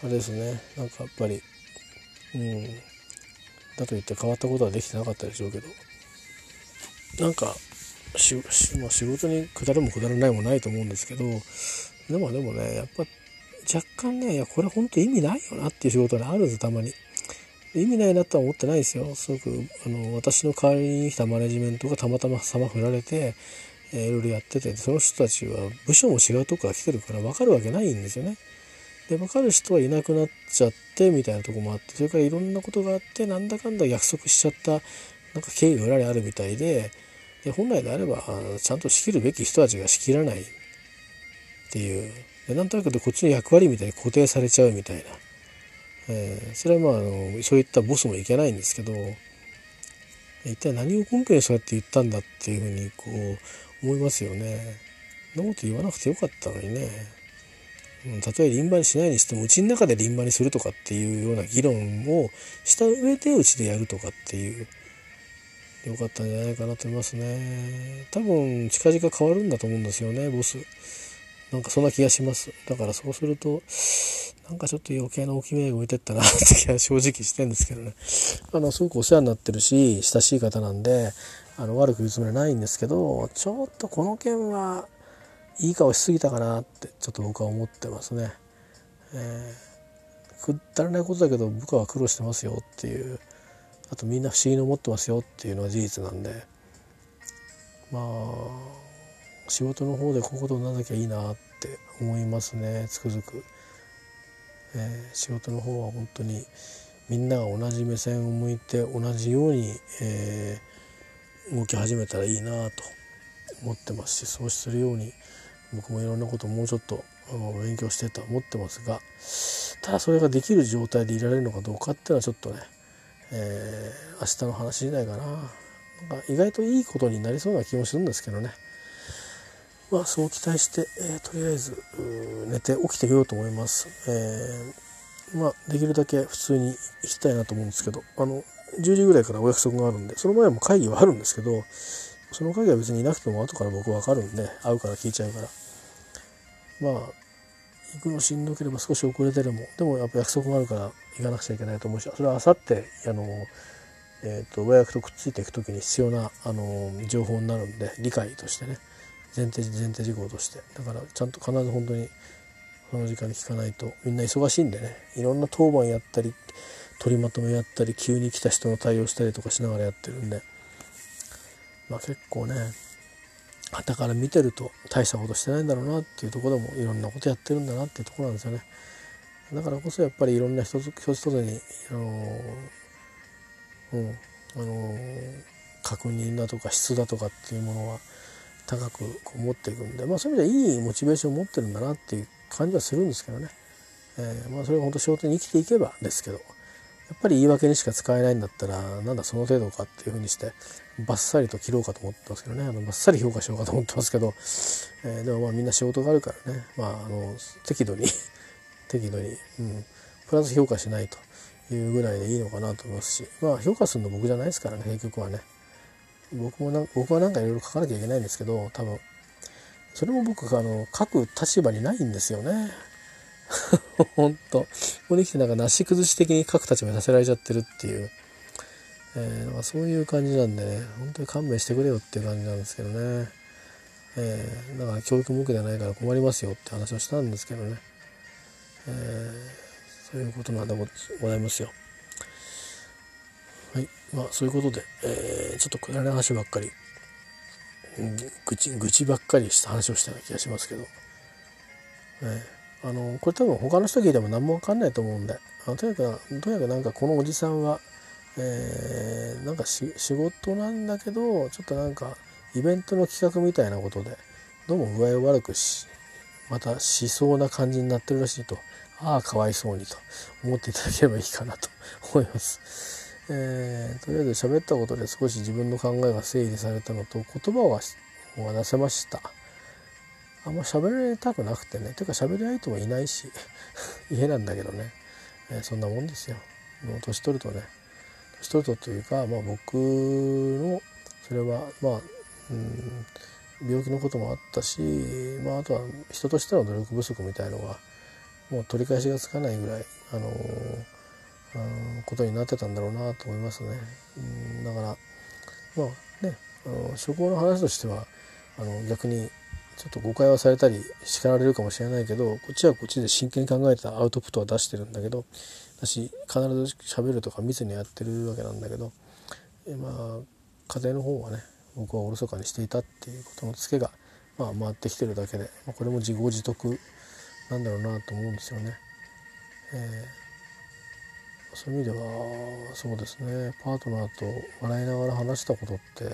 あれですね。なんかやっぱりうんだといって変わったことはできてなかったでしょうけど。なんかしし、まあ、仕事に下るも下らないもないと思うんですけどでもでもねやっぱ若干ねいやこれ本当意味ないよなっていう仕事があるんですたまに。意味ないなとは思ってないですよすごくあの私の代わりに来たマネジメントがたまたま様振られて、えー、いろいろやっててその人たちは部署も違うとこから来てるから分かるわけないんですよね。で分かる人はいなくなっちゃってみたいなとこもあってそれからいろんなことがあってなんだかんだ約束しちゃったなんか経緯が裏にあるみたいでで本来であればちゃんと仕切るべき人たちが仕切らないっていうでなんとなくこっちの役割みたいに固定されちゃうみたいな。えー、それはまああのそういったボスもいけないんですけど一体何を根拠にそうやって言ったんだっていうふうにこう思いますよね。そんなこと言わなくてよかったのにね。たとえ輪番にしないにしてもうちの中で輪番にするとかっていうような議論をした上でうちでやるとかっていうよかったんじゃないかなと思いますね。多分近々変わるんだと思うんですよねボス。なんかそんな気がします。だからそうするとなんかちょっと余計な大きめが置いてったなって気は正直してんですけどね あのすごくお世話になってるし親しい方なんであの悪く言うつもりはないんですけどちょっとこの件はいい顔しすぎたかなってちょっと僕は思ってますね。えー、くだらないことだけど部下は苦労してますよっていうあとみんな不思議に思ってますよっていうのは事実なんでまあ仕事の方でこういうことにならなきゃいいなって思いますねつくづく。えー、仕事の方は本当にみんなが同じ目線を向いて同じように、えー、動き始めたらいいなと思ってますしそうするように僕もいろんなことをもうちょっと勉強してとは思ってますがただそれができる状態でいられるのかどうかっていうのはちょっとね、えー、明日の話次第かな。なんか意外といいことになりそうな気もするんですけどね。まあそう期待して、えー、とりあえず寝て起きてみようと思います、えー、まあできるだけ普通に行きたいなと思うんですけどあの10時ぐらいからお約束があるんでその前も会議はあるんですけどその会議は別にいなくても後から僕分かるんで会うから聞いちゃうから。まあ行くのしんどければ少し遅れてでもでもやっぱ約束があるから行かなくちゃいけないと思うしそれはあさってあの、えーと、親役とくっついていく時に必要なあの情報になるんで理解としてね。前提前提事項として。だからちゃんと必ず本当にその時間に聞かないとみんな忙しいんでね。いろんな当番やったり取りまとめやったり急に来た人の対応したりとかしながらやってるんで。まあ結構ね旗から見てると大したことしてないんだろうなっていうとこでもいろんなことやってるんだなっていうとこなんですよね。だからこそやっぱりいろんな一つ一つ一つにあのうんあの確認だとか質だとかっていうものは高くこう持っていくんで、まあ、そういう意味ではいいモチベーションを持ってるんだなっていう感じはするんですけどね、えー、まあ、それが本当仕事に生きていけばですけどやっぱり言い訳にしか使えないんだったらなんだその程度かっていうふうにしてバッサリと切ろうかと思ってますけどね。あのバッサリ評価しようかと思ってますけど、えー、でもまあみんな仕事があるからね、まあ、あの適度に 適度に、うん、プラス評価しないというぐらいでいいのかなと思いますし。まあ評価するの僕じゃないですからね結局はね。僕もな僕はなんかいろいろ書かなきゃいけないんですけど多分。それも僕があの書く立場にないんですよね。本当。ここに来てなんかなし崩し的に書く立場にさせられちゃってるっていう、えー、まあ、そういう感じなんでね。本当に勘弁してくれよっていう感じなんですけどね、えー、だから教育目ではないから困りますよって話をしたんですけどね、えー、そういうことなんでございますよ。まあそういうことで、えー、ちょっとくだらない話ばっかり。愚痴愚痴ばっかりした話をしたような気がしますけど、えー、あのこれ多分他の人聞いても何も分かんないと思うんであのとにかくとにかくなんかこのおじさんは、えー、なんか仕事なんだけどちょっとなんかイベントの企画みたいなことでどうも具合を悪くしまたしそうな感じになってるらしいと。ああかわいそうにと。思っていただければいいかなと思います。えー、とりあえず喋ったことで少し自分の考えが整理されたのと言葉が出せました。あんま喋りたくなくてね。てか喋り相手もいないし 家なんだけどね、えー、そんなもんですよ。もう年取るとね。年取るとというか、まあ、僕のそれはまあ、うん、病気のこともあったし、まあ、あとは人としての努力不足みたいのがもう取り返しがつかないぐらいあのーことになってたんだろうなと思いますね。うんだからまあねあの処方の話としてはあの逆にちょっと誤解はされたり叱られるかもしれないけどこっちはこっちで真剣に考えたアウトプットは出してるんだけど私必ず喋るとか密にやってるわけなんだけどまあ家庭の方はね僕はおろそかにしていたっていうことのツケが、まあ、回ってきてるだけで、まあ、これも自業自得なんだろうなと思うんですよね。えーそういう意味ではそうですねパートナーと笑いながら話したことって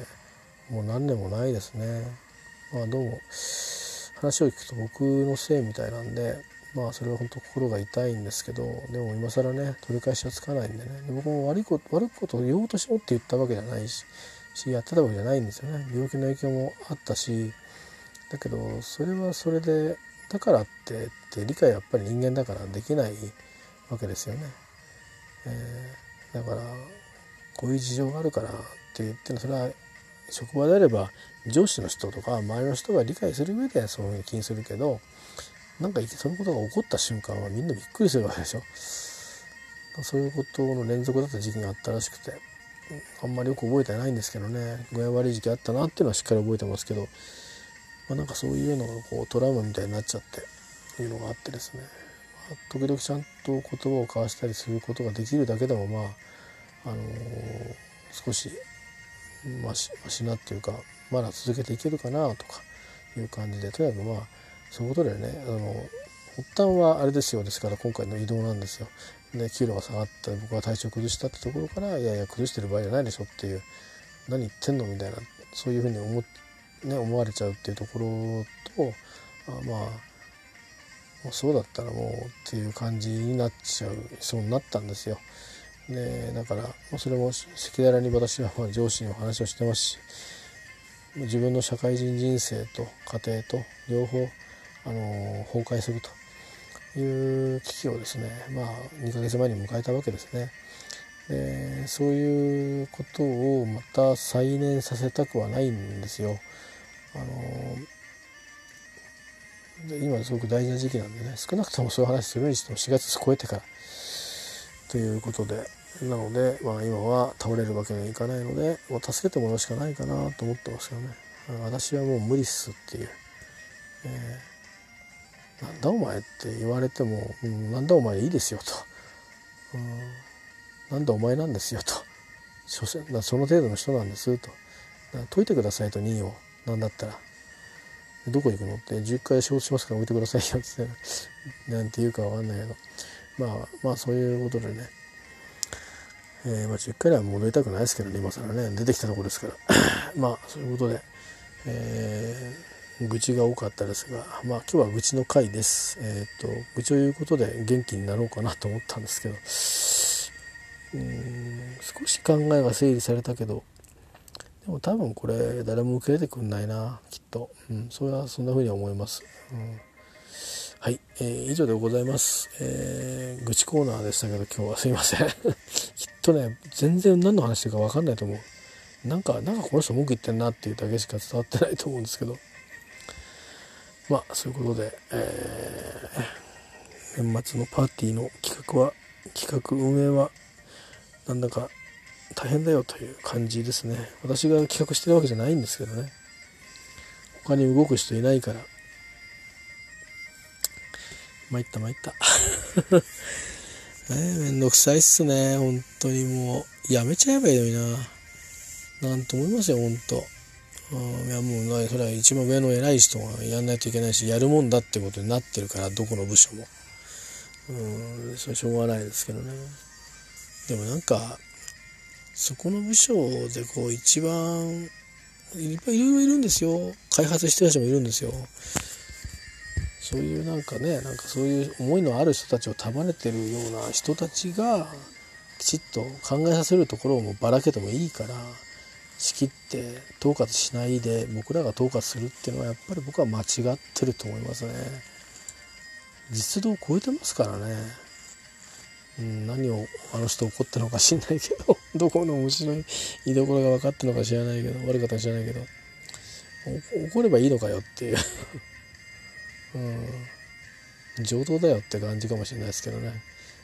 もう何年もないですね。まあどうも話を聞くと僕のせいみたいなんでまあそれは本当心が痛いんですけどでも今更ね取り返しはつかないんでねで僕も悪いこと悪いことを言おうとしろって言ったわけじゃないししやってたわけじゃないんですよね病気の影響もあったしだけどそれはそれでだからってって理解やっぱり人間だからできないわけですよね。えー、だからこういう事情があるからって言ってそれは職場であれば上司の人とか周りの人が理解する上でそういうふうに気にするけどなんかそのことが起こった瞬間はみんなびっくりするわけでしょ。そういうことの連続だった時期があったらしくてあんまりよく覚えてないんですけどね具合悪い時期あったなっていうのはしっかり覚えてますけど、まあ、なんかそういうのがこうトラウマみたいになっちゃっていうのがあってですね時々ちゃんと言葉を交わしたりすることができるだけでもまあ、あのー、少しましなっていうかまだ続けていけるかなとかいう感じでとにかくまあそういうことでねあの発端はあれですよですから今回の移動なんですよ。で給料が下がった僕は体調崩したってところからいやいや崩してる場合じゃないでしょっていう何言ってんのみたいなそういうふうに思ね、思われちゃうっていうところとあまあもうそうだったらもうっていう感じになっちゃうそうになったんですよ。でだからそれも赤裸々に私はまあ上司にお話をしてますし自分の社会人人生と家庭と両方、あの崩壊するという危機をですねまあ2ヶ月前に迎えたわけですね。でそういうことをまた再燃させたくはないんですよ。あの今すごく大事な時期なんでね少なくともそういう話するにしても4月超えてから。ということでなので、まあ、今は倒れるわけにはいかないので、まあ、助けてもらうしかないかなと思ってますけどね。私はもう無理っすっていう、えー、なんだお前って言われても、うん、なんだお前いいですよと、うん、なんだお前なんですよと。所詮その程度の人なんですと。解いてくださいと任を。なんだったら。どこ行くの？って10回仕事しますから置いてくださいよってなんて言うかわかんないけど。まあまあそういうことでね。えー、まあ、10回は戻りたくないですけどね今更ね。出てきたとこですから。まあそういうことで、えー、愚痴が多かったですがまあ今日は愚痴の回です。えっ、と愚痴を言うことで元気になろうかなと思ったんですけど。うん少し考えが整理されたけどでも多分これ誰も受け入れてくんないなきっと、うん、それはそんな風に思います、うん。はい、えー、以上でございます、えー、愚痴コーナーでしたけど今日はすいません。きっとね全然何の話してるか分かんないと思う。なんかなんかこの人文句言ってんなっていうだけしか伝わってないと思うんですけど。まあそういうことで、えー、年末のパーティーの企画は企画運営はなんだか大変だよという感じですね私が企画してるわけじゃないんですけどね他に動く人いないから参った参った。ね めんどくさいっすね。本当にもう、やめちゃえばいいのにな。なんと思いますよ、本当。いやもうそれは一番上の偉い人がやんないといけないしやるもんだってことになってるからどこの部署もうんそれしょうがないですけどねでもなんかそこの部署でこう一番いっぱいいろいろいるんですよ開発してる人もいるんですよそういうなんかねなんかそういう思いのある人たちを束ねてるような人たちがきちっと考えさせるところをもばらけてもいいから仕切って統括しないで僕らが統括するっていうのはやっぱり僕は間違ってると思いますね。実度を超えてますからね。うん、何をあの人怒ってるのか知んないけど どこの面白い居所が分かってるのか知らないけど悪かったか知らないけど怒ればいいのかよっていう。うん。上等だよって感じかもしれないですけどね。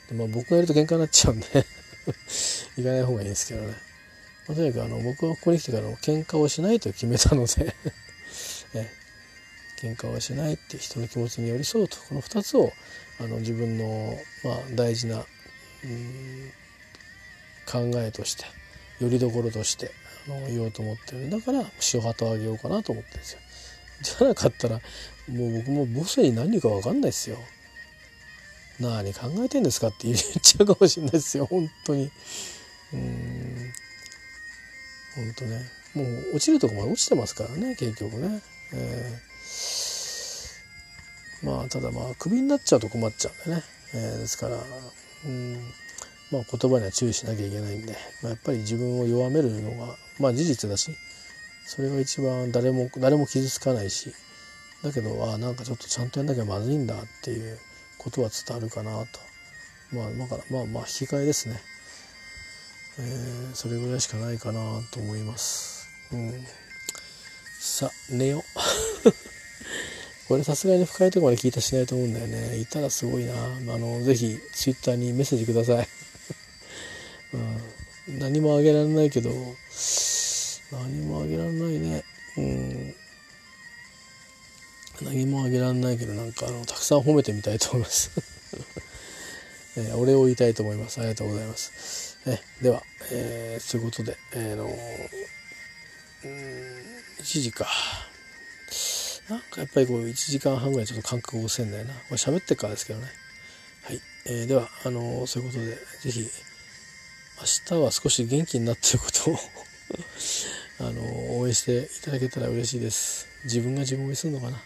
で、まあ、僕がやると喧嘩になっちゃうんで 行かない方がいいんですけどね、まあ、とにかくあの僕はここに来てから喧嘩をしないと決めたのでえ喧嘩をしないって人の気持ちに寄り添うとこの2つをあの自分の、まあ、大事な、考えとしてよりどころとしてあの言おうと思ってるだから塩旗をあげようかなと思ってるんですよ。じゃなかったらもう僕もボスに何か分かんないですよ。何考えてんですかって言っちゃうかもしれないですよ本当に。うん本当ねもう落ちるとこまで落ちてますからね結局ね。えー、まあただまあクビになっちゃうと困っちゃうんでね、えー、ですからうん。まあ言葉には注意しなきゃいけないんで、まあ、やっぱり自分を弱めるのがまあ事実だしそれが一番誰も誰も傷つかないしだけどあなんかちょっとちゃんとやんなきゃまずいんだっていうことは伝わるかなと。まあだからまあまあ引き換えですね、えー、それぐらいしかないかなと思います、うん、さあ寝よう。これさすがに深いところまで聞いたしないと思うんだよね。いたらすごいな。あのぜひツイッターにメッセージください、うん、何もあげられないけど何もあげられないね。うん。何もあげられないけどなんかあのたくさん褒めてみたいと思います。えー、お礼を言いたいと思います。ありがとうございます。えでは、えー、ということで、えー、のうん1時か。なんかやっぱりこう1時間半ぐらいちょっと感覚を押せんだよな。これ喋ってからですけどね。はい、えー、ではあのそういうことで是非明日は少し元気になっていることを あの応援していただけたら嬉しいです。自分が自分を応援するのかな。